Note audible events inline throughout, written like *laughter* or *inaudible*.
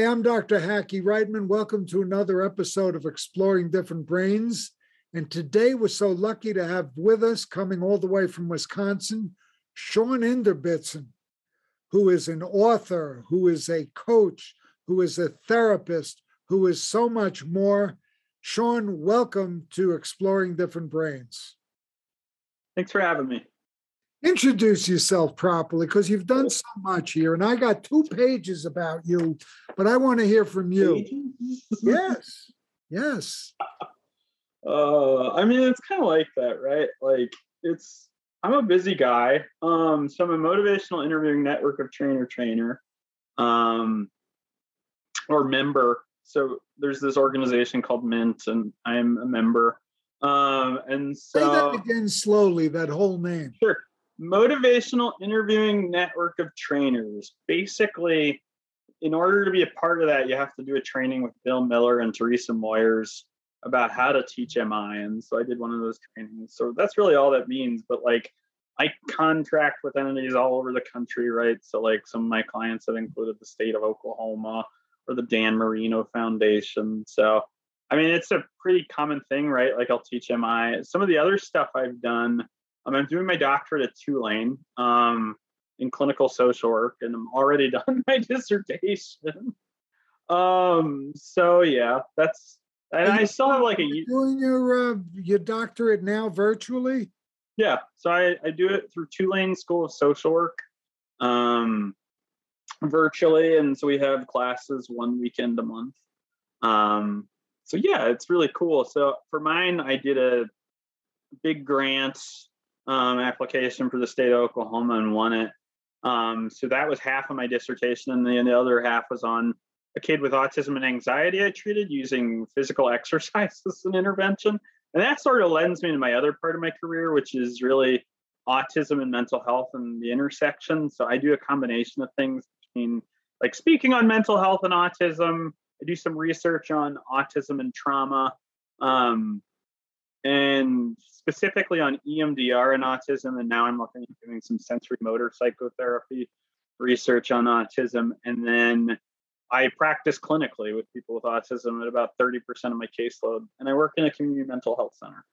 Hi, I'm Dr. Hackie Reitman. Welcome to another episode of Exploring Different Brains. And today we're so lucky to have with us, coming all the way from Wisconsin, Shawn Inderbitzen, who is an author, who is a coach, who is a therapist, who is so much more. Shawn, welcome to Exploring Different Brains. Thanks for having me introduce yourself properly because you've done so much here and i got two pages about you but i want to hear from you. *laughs* Yes yes. Uh i mean it's kind of like that right? Like it's i'm a busy guy um so i'm a motivational interviewing network of trainer trainer um or member. So there's this organization called mint and i'm a member. Um and so say that again slowly that whole name. Sure motivational interviewing network of trainers. Basically, in order to be a part of that, you have to do a training with Bill Miller and Teresa Moyers about how to teach MI. And so I did one of those trainings. So that's really all that means. But like, I contract with entities all over the country, right? So like some of my clients have included the state of Oklahoma or the Dan Marino Foundation. So I mean, it's a pretty common thing, right? Like I'll teach MI. Some of the other stuff I've done um, I'm doing my doctorate at Tulane um, in clinical social work, and I'm already *laughs* done my dissertation. um, so yeah, that's and I still have like a doing your uh, your doctorate now virtually. Yeah, so I, I do it through Tulane School of Social Work, um, virtually, and so we have classes one weekend a month. Um, so yeah, it's really cool. So for mine, I did a big grant um, application for the state of Oklahoma and won it. Um, so that was half of my dissertation, and then the other half was on a kid with autism and anxiety I treated using physical *laughs* exercise as an intervention. And that sort of lends me to my other part of my career, which is really autism and mental health and the intersection. So I do a combination of things between like speaking on mental health and autism. I do some research on autism and trauma. Um, and specifically on EMDR and autism. And now I'm looking at doing some sensorimotor psychotherapy research on autism. And then I practice clinically with people with autism at about 30% of my caseload. And I work in a community mental health center.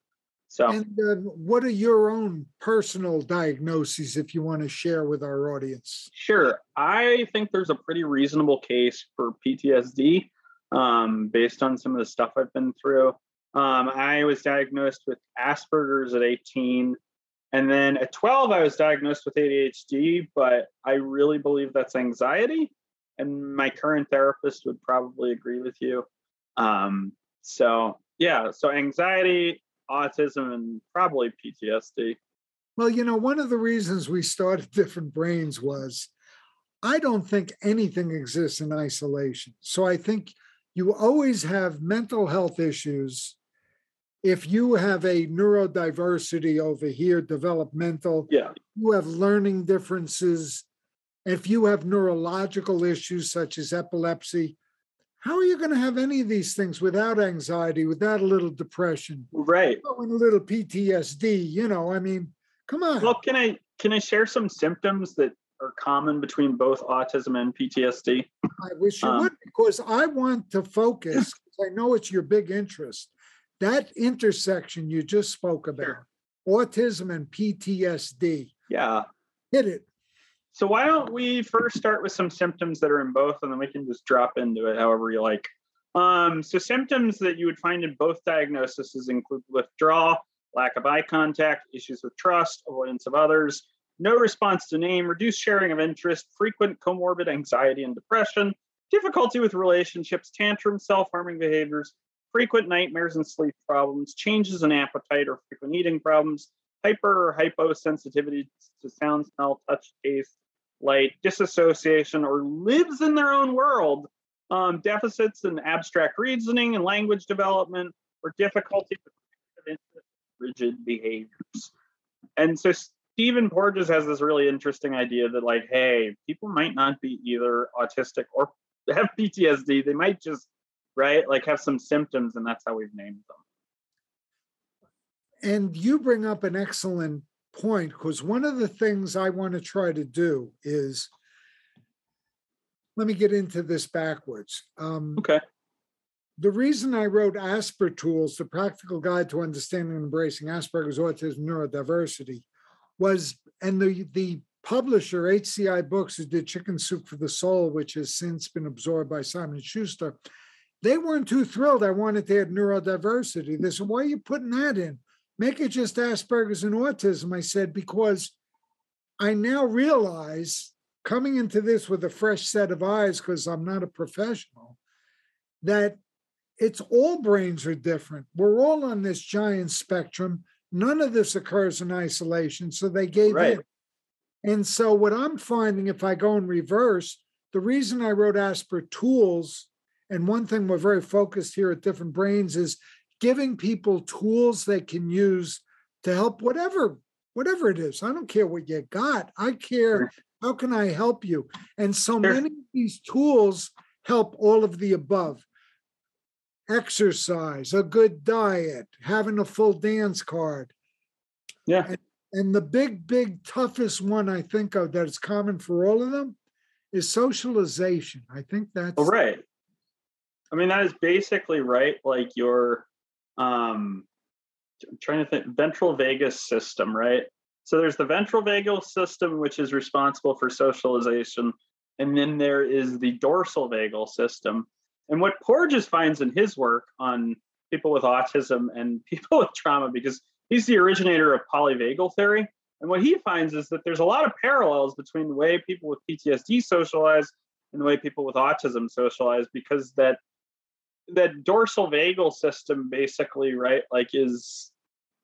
So, and uh, what are your own personal diagnoses, if you want to share with our audience? Sure. I think there's a pretty reasonable case for PTSD um, based on some of the stuff I've been through. Um, I was diagnosed with Asperger's at 18. And then at 12, I was diagnosed with ADHD, but I really believe that's anxiety. And my current therapist would probably agree with you. Um, so, yeah, so anxiety, autism, and probably PTSD. Well, you know, one of the reasons we started *laughs* Different Brains was I don't think anything exists in isolation. So I think you always have mental health issues if you have a neurodiversity over here, developmental, yeah. you have learning differences. If you have neurological issues such as epilepsy, how are you going to have any of these things without anxiety, without a little depression, right? And a little PTSD, you know? I mean, come on. Well, can I can I share some symptoms that are common between both autism and PTSD? I wish you um, would, because I want to focus. *laughs* I know it's your big interest that intersection you just spoke about, sure. autism and PTSD. Yeah. Hit it. So why don't we first start with some symptoms that are in both, and then we can just drop into it however you like. Um, so symptoms that you would find in both diagnoses include withdrawal, lack of eye contact, issues with trust, avoidance of others, no response to name, reduced sharing of interest, frequent comorbid anxiety and depression, difficulty with relationships, tantrum, self-harming behaviors, frequent nightmares and sleep problems, changes in appetite or frequent eating problems, hyper or hyposensitivity to sound, smell, touch, taste, light, disassociation, or lives in their own world, um, deficits in abstract reasoning and language development, or difficulty with rigid behaviors. And so Stephen Porges has this really interesting idea that, like, hey, people might not be either autistic or *laughs* have PTSD. They might just right? Like have some symptoms, and that's how we've named them. And you bring up an excellent point because one of the things I want to try to do is let me get into this backwards. Um, Okay. the reason I wrote Asper Tools, the practical guide to understanding and embracing Asperger's autism neurodiversity, was and the the publisher HCI Books, who did Chicken Soup for the Soul, which has since been absorbed by Simon Schuster, they weren't too thrilled. I wanted to add neurodiversity. They said, "Why are you putting that in? Make it just Asperger's and autism." I said, "Because I now realize." Coming into this with a fresh set of eyes, because I'm not a professional, that it's all brains are different. We're all on this giant spectrum. None of this occurs in isolation. So they gave Right. in. And so what I'm finding, if I go in reverse, the reason I wrote Asper Tools, and one thing we're very focused here at Different Brains is giving people tools they can use to help whatever whatever it is. I don't care what you got. I care how can I help you? And so many of these tools help all of the above exercise, a good diet, having a full dance card. Yeah. And, and the big, big, toughest one I think of that is common for all of them is socialization. I think oh, that's Oh, right. I mean, that is basically right. Like your, um, I'm trying to think, ventral vagus system, right? So there's the ventral vagal system, which is responsible for socialization, and then there is the dorsal vagal system. And what Porges finds in his work on people with autism and *laughs* people with trauma, because he's the originator of polyvagal theory, and what he finds is that there's a lot of parallels between the way people with PTSD socialize and the way people with autism socialize because that that dorsal vagal system basically right like is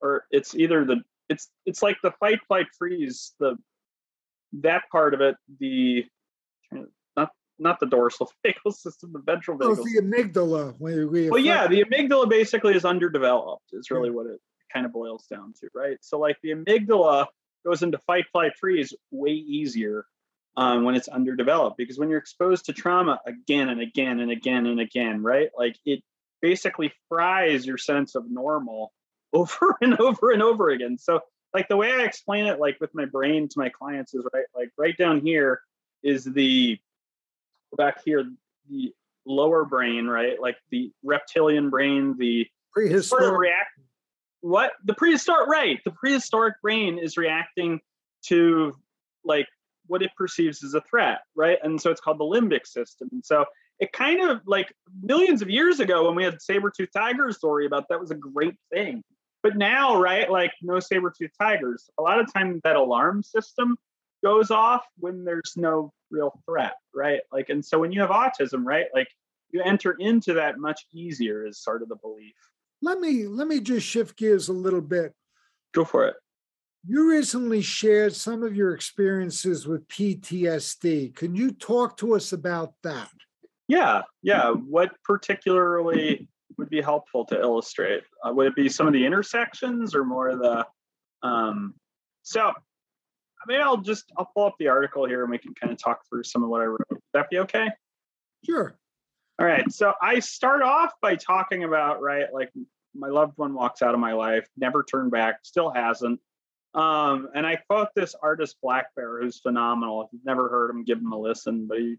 or it's either the it's it's like the fight flight freeze the that part of it the not not the dorsal *laughs* vagal system the ventral Oh, vagal the amygdala. When we well yeah the amygdala basically is underdeveloped is really what it kind of boils down to right so like the amygdala goes into fight flight freeze way easier um, when it's underdeveloped because when you're exposed to trauma again and again and again and again right? Like it basically fries your sense of normal *laughs* over and over and over again. So like the way i explain it like with my brain to my clients is right like right down here is the back here the lower brain right? Like the reptilian brain the sort of prehistoric. react what? The prehistoric right the prehistoric brain is reacting to like what it perceives as a threat right? And so it's called the limbic system. And so it kind of like millions of years ago when we had saber-tooth tigers story about that was a great thing. But now right like no saber-tooth tigers. A lot of times that alarm system goes off when there's no real threat right? Like and so when you have autism right like you enter into that much easier is sort of the belief. Let me let me just shift gears a little bit. Go for it. You recently shared some of your experiences with PTSD. Can you talk to us about that? Yeah, yeah. What particularly would be helpful to illustrate? Uh, would it be some of the intersections or more of the? Um, so, I mean, I'll just I'll pull up the article here and we can kind of talk through some of what I wrote. Would that be okay? Sure. All right. So I start off by talking about right, like my loved one walks out of my life, never turned back, still hasn't. Um, and I quote this artist Black Bear, who's phenomenal. If you've never heard him, give him a listen. But he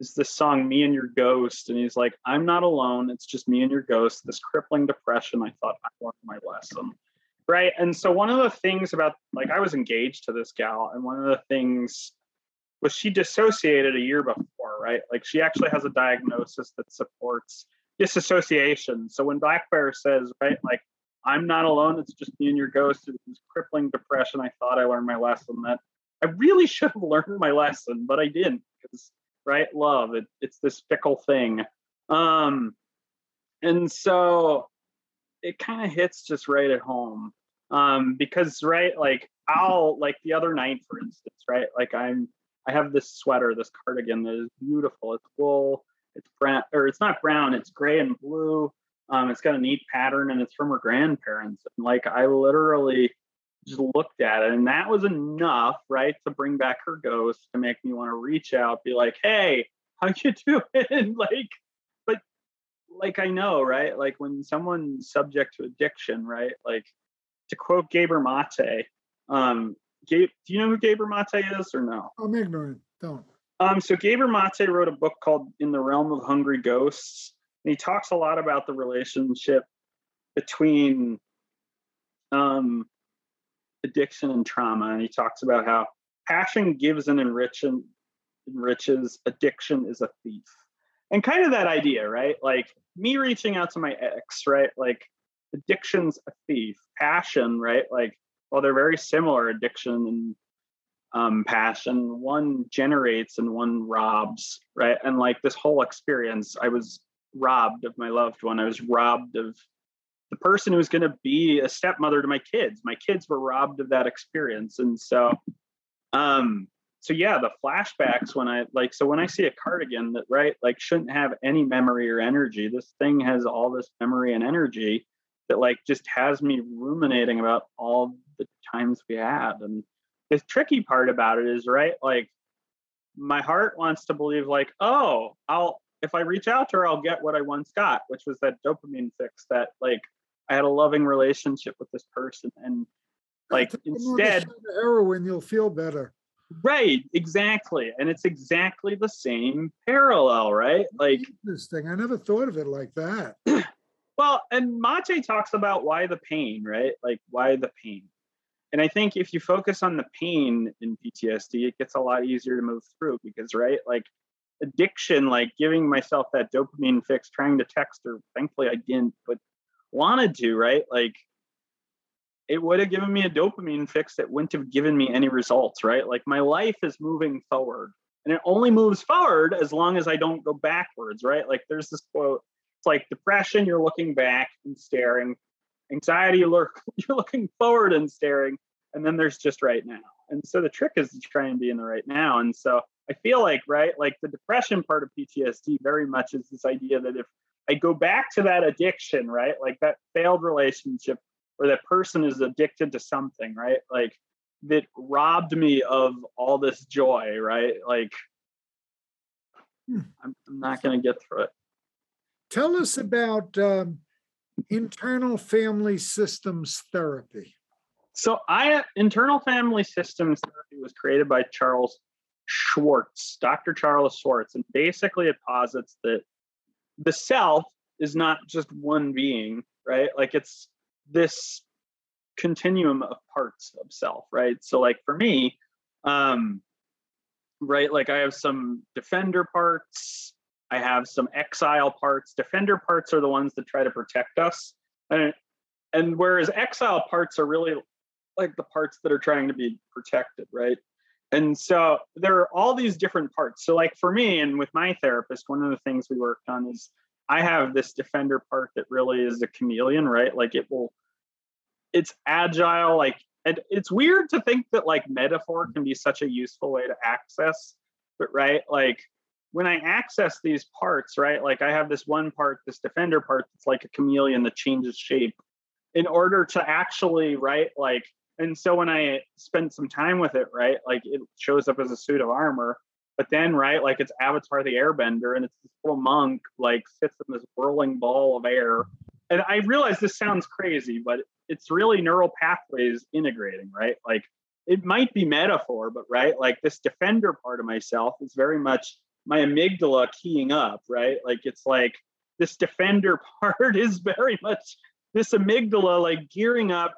is this song, Me and Your Ghost. And he's like, I'm not alone. It's just me and your ghost. This crippling depression. I thought I learned my lesson. Right. And so one of the things about like I was engaged to this gal, and one of the things was she dissociated a year before, right? Like she actually has a diagnosis that supports disassociation. So when Black Bear says, right, like I'm not alone, it's just me and your ghost, it's this crippling depression. I thought I learned my lesson. That I really *laughs* should have learned my lesson, but I didn't because right, love it, it's this fickle thing. Um, and so it kind of hits just right at home. Um, because right, like I'll like the other night, for instance, right, like I'm I have this sweater, this cardigan that is beautiful. It's wool, it's brown, or it's not brown, it's gray and blue. Um, it's got a neat pattern and it's from her grandparents. And like I literally just looked at it, and that was enough, right, to bring back her ghost to make me want to reach out, be like, hey, how you *laughs* doing? *laughs* like, but like I know, right? Like when someone's subject to addiction, right? Like to quote Gabor Mate, um, Gabe, do you know who Gabor Mate is or no? I'm ignorant. Don't. Um, so Gabor Mate wrote a book called In the Realm of Hungry Ghosts. And he talks a lot about the relationship between um, addiction and trauma. And he talks about how passion gives and enriches, addiction is a thief. And kind of that idea, right? Like me reaching out to my ex, right? Like addiction's a thief. Passion, right? Like, well, they're very similar addiction and um, passion. One generates and one robs, right? And like this whole experience, I was robbed of my loved one. I was robbed of the person who was going to be a stepmother to my kids. My kids were robbed of that experience, and so, um, so yeah, the flashbacks when I like, so when I see a cardigan that right, like, shouldn't have any memory or energy. This thing has all this memory and energy that like just has me ruminating about all the times we had and the tricky part about it is right like my heart wants to believe like oh i'll if i reach out to her i'll get what i once got which was that dopamine fix that like i had a loving relationship with this person and like instead heroin you'll feel better. Right exactly and it's exactly the same parallel right? Like this thing i never thought of it like that. *clears throat* Well and mate talks about why the pain right? Like why the pain. And I think if you focus on the pain in PTSD, it gets a lot easier to move through because, right, like addiction, like giving myself that dopamine fix, trying to text her, thankfully I didn't, but wanted to, right? Like it would have given me a dopamine fix that wouldn't have given me any results, right? Like my life is moving forward and it only moves forward as long as I don't go backwards, right? Like there's this quote, it's like depression, you're looking back and staring. Anxiety, you're, *laughs* you're looking forward and staring and then there's just right now and so the trick is to try and be in the right now and so i feel like right like the depression part of ptsd very much is this idea that if i go back to that addiction right like that failed relationship or that person is addicted to something right like that robbed me of all this joy right like hmm. i'm, I'm not going to get through it tell us about um, internal family systems therapy so I internal family systems therapy was created by Charles Schwartz, Dr. Charles Schwartz, and basically it posits that the self is not just one being, right? Like it's this continuum of parts of self, right? So like for me, um, right, like I have some defender parts, I have some exile parts. Defender parts are the ones that try to protect us. And and whereas exile parts are really like the parts that are trying to be protected, right? And so there are all these different parts. So, like for me and with my therapist, one of the things we worked on is I have this defender part that really is a chameleon, right? Like it will, it's agile. Like and it's weird to think that like metaphor can be such a useful way to access, but right, like when I access these parts, right, like I have this one part, this defender part that's like a chameleon that changes shape in order to actually, right, like and so when I spend some time with it, right, like it shows up as a suit of armor, but then right, like it's Avatar the Airbender, and it's this little monk like sits in this whirling ball of air. And I realize this sounds crazy, but it's really neural pathways integrating, right? Like it might be metaphor, but right, like this defender part of myself is very much my amygdala keying up, right? Like it's like this defender *laughs* part is very much this amygdala like gearing up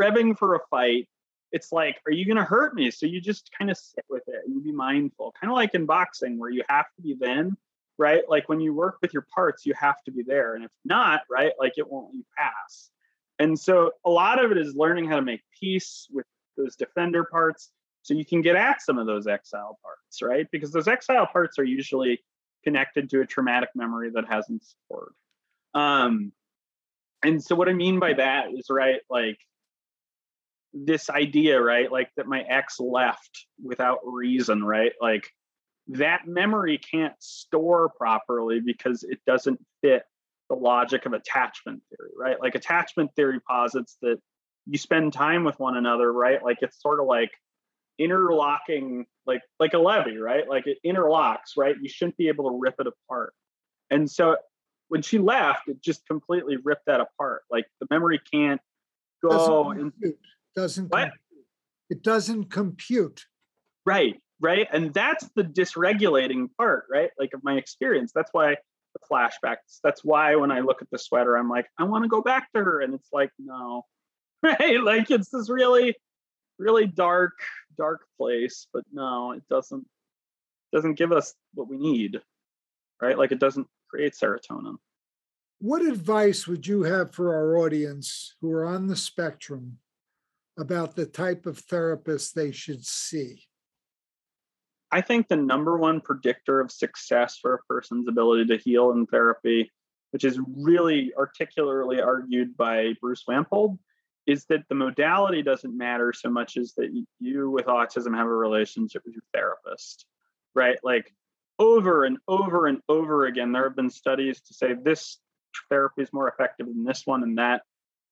revving for a fight, it's like, are you going to hurt me? So you just kind of sit with it and you be mindful, kind of like in boxing where you have to be then, right? Like when you work with your parts, you have to be there. And if not, right, like it won't you pass. And so a lot of it is learning how to make peace with those defender parts so you can get at some of those exile parts, right? Because those exile parts are usually connected to a traumatic memory that hasn't stored. Um, and so what I mean by that is right, like this idea, right? Like that my ex left without reason, right? Like that memory can't store properly because it doesn't fit the logic of attachment theory, right? Like attachment theory posits that you spend time with one another, right? Like it's sort of like interlocking, like like a levee, right? Like it interlocks, right? You shouldn't be able to rip it apart. And so when she left, it just completely ripped that apart. Like the memory can't go it doesn't what? it doesn't compute right right? And that's the dysregulating part, right? Like of my experience. That's why the flashbacks. That's why when I look at the sweater, I'm like, I want to go back to her. And it's like, no, *laughs* right? Like it's this really, really dark, dark place. But no, it doesn't doesn't give us what we need, right? Like it doesn't create serotonin. What advice would you have for our audience who are on the spectrum about the type of therapist they should see? I think the number one predictor of success for a person's ability to heal in therapy, which is really articulately argued by Bruce Wampold, is that the modality doesn't matter so much as that you with autism have a relationship with your therapist, right? Like over and over and over again, there have been studies to say this therapy is more effective than this one and that.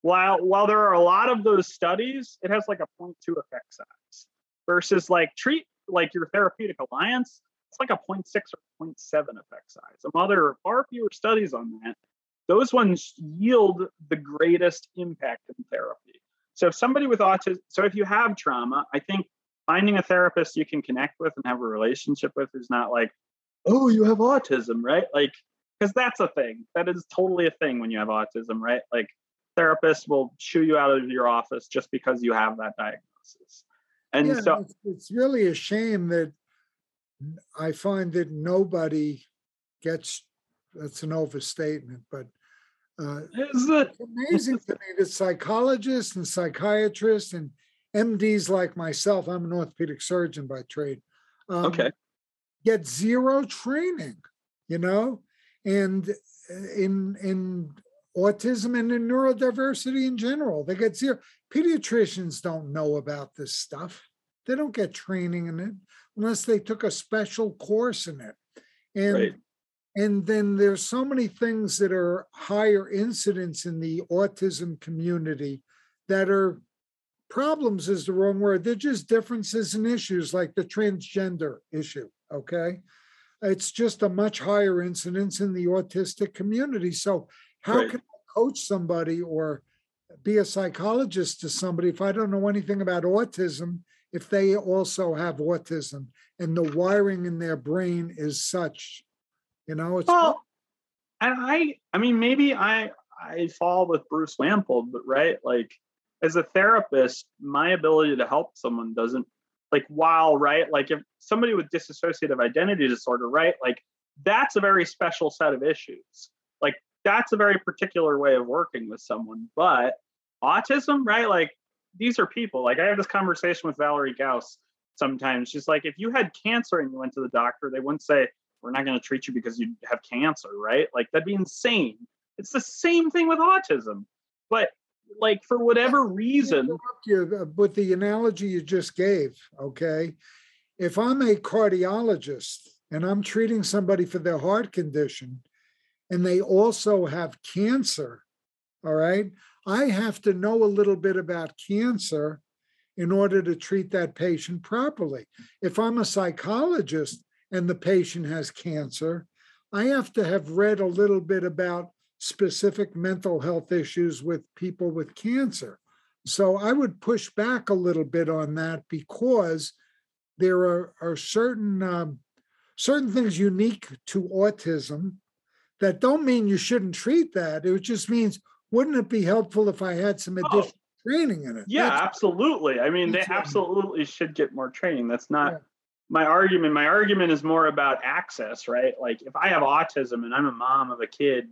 While while there are a lot of those studies, it has like a 0.2 effect size versus like treat like your therapeutic alliance, it's like a 0.6 or 0.7 effect size. Some other far fewer studies on that. Those ones yield the greatest impact in therapy. So if somebody with autism, so if you have trauma, I think finding a therapist you can connect with and have a relationship with is not like, oh, you have autism, right? Like, because that's a thing. That is totally a thing when you have autism, right? Like, therapists will shoo you out of your office just because you have that diagnosis. And yeah, so it's, it's really a shame that I find that nobody gets that's an overstatement, but uh, is it? amazing to me that psychologists and psychiatrists and MDs like myself, I'm an orthopedic surgeon by trade, um, okay, get zero training, you know, and uh, in in autism and in neurodiversity in general, they get zero. Pediatricians don't know about this stuff. They don't get training in it unless they took a special course in it. And right. and then there's so many things that are higher incidence in the autism community that are problems is the wrong word. They're just differences and issues like the transgender issue. Okay. It's just a much higher incidence in the autistic community. So how right. can I coach somebody or be a psychologist to somebody if I don't know anything about autism, if they also have autism and the wiring in their brain is such, you know, it's well, and I I mean maybe I I fall with Bruce Wampold, but right, like as a therapist, my ability to help someone doesn't like while right, like if somebody with dissociative identity disorder, right, like that's a very special set of issues. Like that's a very particular way of working with someone. But autism, right? Like these are people. Like I have this conversation with Valerie Gaus sometimes. She's like, if you had cancer and you went to the doctor, they wouldn't say, we're not going to treat you because you have cancer, right? Like that'd be insane. It's the same thing with autism. But like for whatever reason. You, uh, with the analogy you just gave, okay? If I'm a cardiologist and I'm treating somebody for their heart condition, and they also have cancer, all right, I have to know a little bit about cancer in order to treat that patient properly. If I'm a psychologist and the patient has cancer, I have to have read a little bit about specific mental health issues with people with cancer. So I would push back a little bit on that because there are, are certain um, certain things unique to autism that don't mean you shouldn't treat that. It just means, wouldn't it be helpful if I had some oh. additional oh, training in it? Yeah, That's absolutely. I mean, they absolutely should get more training. That's not yeah. my argument. My argument is more about access, right? Like if I have autism and I'm a mom of a kid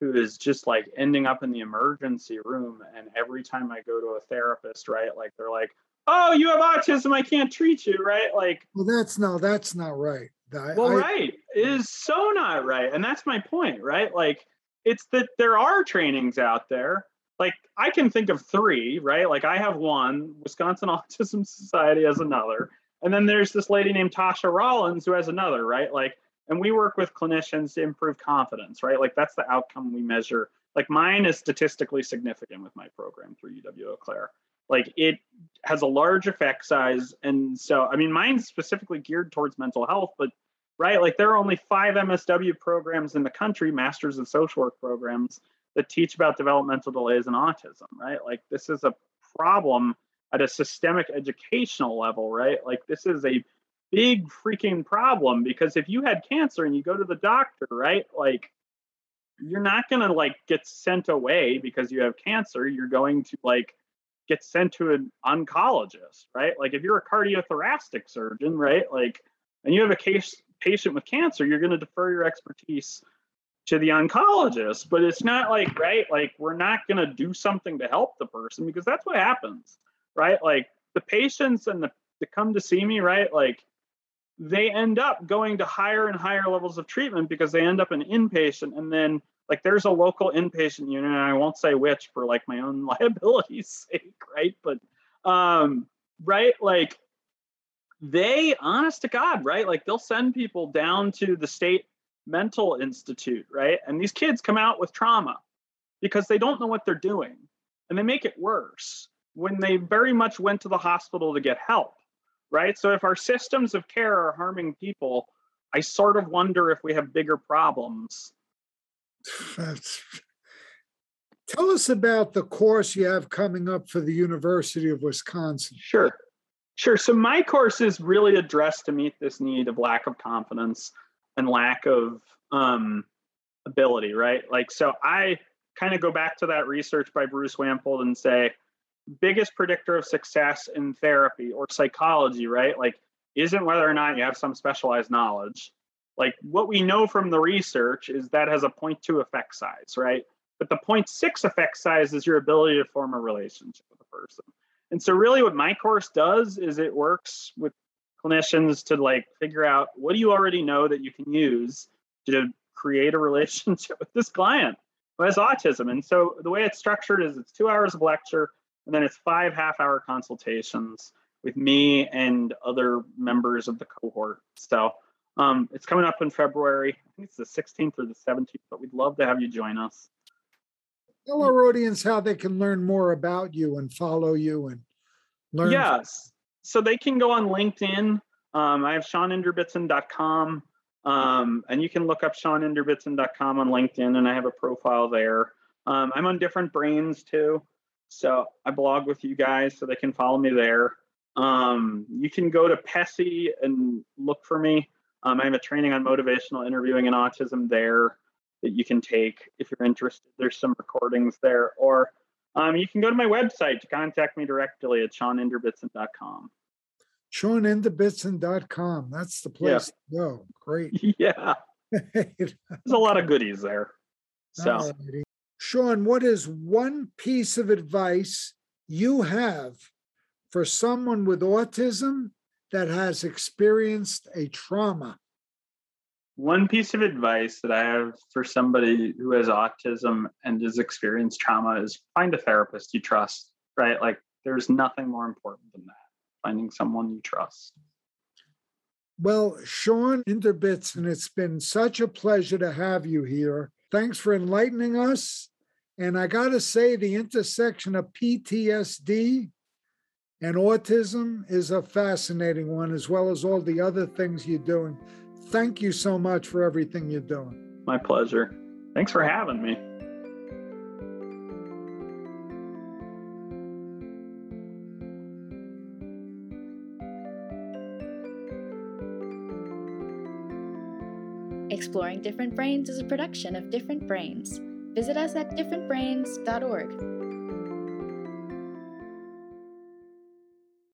who is just like ending up in the emergency room and every time I go to a therapist, right? Like they're like, "Oh, you have autism, I can't treat you," right? Like Well, that's no, that's not right. I, well, I, right. It hmm. is so not right. And that's my point, right? Like, it's that there are trainings out there. Like, I can think of three, right? Like, I have one, Wisconsin *laughs* Autism Society has another. And then there's this lady named Tasha Rollins who has another, right? Like, and we work with clinicians to improve confidence, right? Like, that's the outcome we measure. Like, mine is statistically significant with my program through UW Eau Claire like it has a large effect size and so i mean mine's specifically geared towards mental health but right like there are only five msw programs in the country masters of social work programs that teach about developmental delays and autism right like this is a problem at a systemic educational level right like this is a big freaking problem because if you had cancer and you go to the doctor, right? Like you're not going to like get sent away because you have cancer. You're going to like get sent to an oncologist, right? Like if you're a cardiothoracic surgeon, right? Like and you have a case patient with cancer, you're going to defer your expertise to the oncologist. But it's not like, right? Like we're not going to do something to help the person because that's what happens, right? Like the patients and the to come to see me, right? Like they end up going to higher and higher levels of treatment because they end up an inpatient and then like there's a local inpatient unit and i won't say which for like my own *laughs* liability's sake right but um right like they honest to god right like they'll send people down to the state mental institute right and these kids come out with trauma because they don't know what they're doing and they make it worse when they very much went to the hospital to get help right? So if our systems of care are harming people, I sort of wonder if we have bigger problems. Tell us about the course you have coming up for the University of Wisconsin. Sure. Sure. So my course is really addressed to meet this need of lack of confidence and lack of um, ability, right? Like, so I kind of go back to that research by Bruce Wampold and say, biggest predictor of success in therapy or psychology, right? Like, isn't whether or not you have some specialized knowledge. Like, what we know from the research is that has a 0.2 effect size, right? But the 0.6 effect size is your ability to form a relationship with a person. And so, really, what my course does is it works with clinicians to like figure out what do you already know that you can use to create a *laughs* relationship with this client who has autism. And so, the way it's structured is it's two hours of lecture and then it's five half hour consultations with me and other members of the cohort. So um, it's coming up in February. I think it's the 16th or the 17th, but we'd love to have you join us. Tell our audience how they can learn more about you and follow you and learn. Yes. So they can go on LinkedIn. Um, I have SeanInderbitson.com. Um, and you can look up SeanInderbitson.com on LinkedIn, and I have a profile there. Um, I'm on Different Brains too. So I blog with you guys so they can follow me there. Um, you can go to PESI and look for me. Um, I have a training on motivational interviewing and autism there that you can take if you're interested. There's some recordings there. Or um, you can go to my website to contact me directly at SeanInderbitson.com. SeanInderbitson.com. That's the place yeah. to go. Great. *laughs* Yeah. There's a lot of goodies there. So. Alrighty. Sean, what is one piece of advice you have for someone with autism that has experienced a trauma? One piece of advice that I have for somebody who has autism and has experienced trauma is find a therapist you trust, right? Like there's nothing more important than that, finding someone you trust. Well, Sean Inderbitson, it's been such a pleasure to have you here. Thanks for enlightening us. And I got to say, the intersection of PTSD and autism is a fascinating one, as well as all the other things you're doing. Thank you so much for everything you're doing. My pleasure. Thanks for having me. Exploring Different Brains is a production of Different Brains. Visit us at differentbrains.org.